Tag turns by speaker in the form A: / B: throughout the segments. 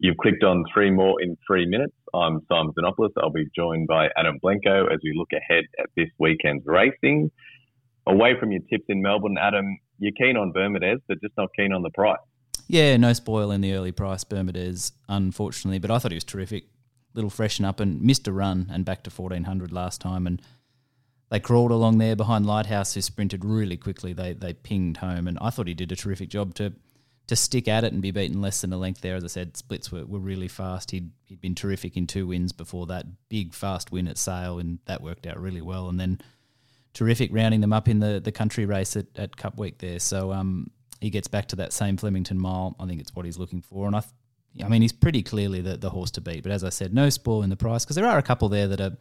A: You've clicked on three more in three minutes. I'm Simon Xenopoulos. I'll be joined by Adam Blanco as we look ahead at this weekend's racing. Away from your tips in Melbourne, Adam, you're keen on Bermudez, but just not keen on the price.
B: Yeah, no spoil in the early price, Bermudez, unfortunately, but I thought he was terrific. Little freshen up and missed a run and back to 1400 last time. And they crawled along there behind Lighthouse, who sprinted really quickly. They, they pinged home, and I thought he did a terrific job to to stick at it and be beaten less than a length there. As I said, splits were, were really fast. He'd, he'd been terrific in two wins before that. Big, fast win at Sale, and that worked out really well. And then terrific rounding them up in the, the country race at, at Cup Week there. So um, he gets back to that same Flemington mile. I think it's what he's looking for. And I, I mean, he's pretty clearly the, the horse to beat. But as I said, no spoil in the price because there are a couple there that are,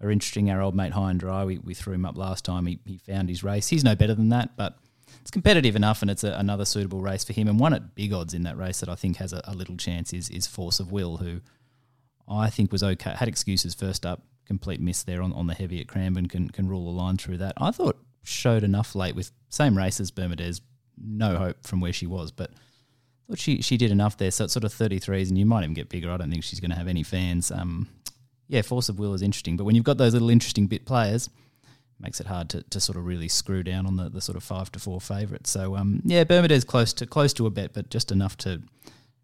B: are interesting. Our old mate High and Dry, we, we threw him up last time. He, he found his race. He's no better than that, but it's competitive enough, and it's a, another suitable race for him. And one at big odds in that race that I think has a, a, little chance is is Force of Will, who I think was okay, had excuses first up, complete miss there on, on the heavy at Cranbourne, can can rule the line through that. I thought showed enough late with same race as Bermudez, no hope from where she was, but thought she she did enough there. So it's sort of 33s, and you might even get bigger. I don't think she's going to have any fans. Um, yeah, Force of Will is interesting, but when you've got those little interesting bit players makes it hard to, to sort of really screw down on the, the sort of five to four favourite. So um, yeah, Bermudez close to close to a bet, but just enough to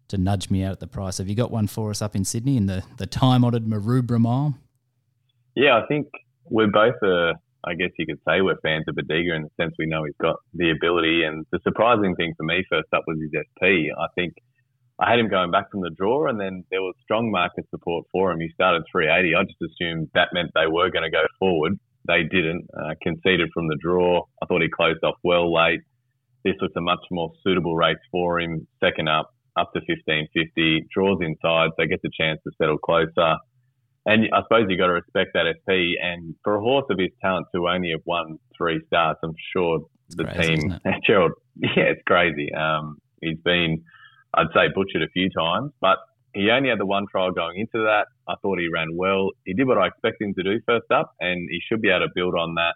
B: to nudge me out at the price. Have you got one for us up in Sydney in the, the time honoured Maroubra Mile?
A: Yeah, I think we're both uh, I guess you could say we're fans of Bodiga in the sense we know he's got the ability. And the surprising thing for me first up was his SP. I think I had him going back from the draw, and then there was strong market support for him. He started 380. I just assumed that meant they were going to go forward. They didn't. Uh, conceded from the draw. I thought he closed off well late. This was a much more suitable race for him. Second up, up to 1550. Draws inside, so gets a chance to settle closer. And I suppose you've got to respect that SP. And for a horse of his talent to only have won three starts, I'm sure it's the crazy, team, Gerald, yeah, it's crazy. Um, he's been, I'd say, butchered a few times, but he only had the one trial going into that. I thought he ran well. He did what I expected him to do first up, and he should be able to build on that.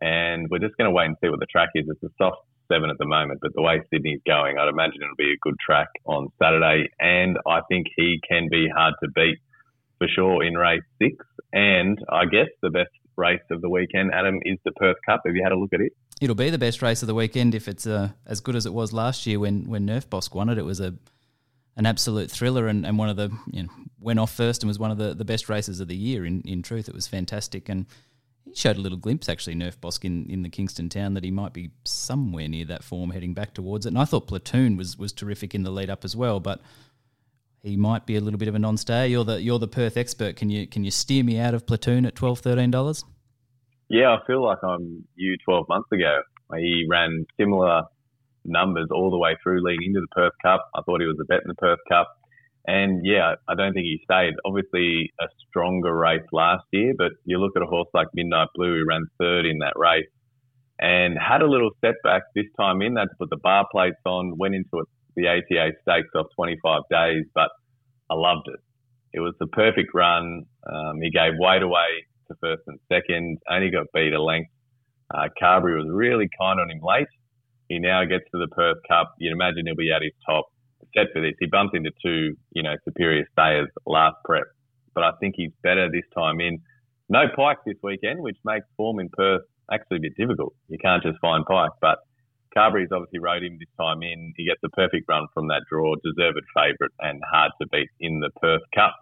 A: And we're just going to wait and see what the track is. It's a soft seven at the moment, but the way Sydney's going, I'd imagine it'll be a good track on Saturday. And I think he can be hard to beat for sure in race six. And I guess the best race of the weekend, Adam, is the Perth Cup. Have you had a look at it?
B: It'll be the best race of the weekend if it's uh, as good as it was last year when when Nerf Bosk won it. It was a an absolute thriller and, and one of the you know, went off first and was one of the, the best races of the year. In in truth, it was fantastic and he showed a little glimpse actually, Nerf Bosk in, in the Kingston town that he might be somewhere near that form heading back towards it. And I thought Platoon was was terrific in the lead up as well, but he might be a little bit of a non-stay. You're the you're the Perth expert. Can you can you steer me out of Platoon at $12, 13 dollars?
A: Yeah, I feel like I'm you 12 months ago. He ran similar numbers all the way through leading into the Perth Cup. I thought he was a bet in the Perth Cup. And yeah, I don't think he stayed. Obviously, a stronger race last year, but you look at a horse like Midnight Blue, who ran third in that race and had a little setback this time in. Had to put the bar plates on, went into the ATA stakes off 25 days, but I loved it. It was the perfect run. Um, he gave weight away to first and second, only got beat a length. Uh, Carberry was really kind on him late. He now gets to the Perth Cup. You'd imagine he'll be at his top. Set for this, he bumped into two, you know, superior stayers last prep, but I think he's better this time in. No Pike this weekend, which makes form in Perth actually a bit difficult. You can't just find Pike, but Carberry's obviously rode him this time in. He gets a perfect run from that draw, deserved favourite and hard to beat in the Perth Cup.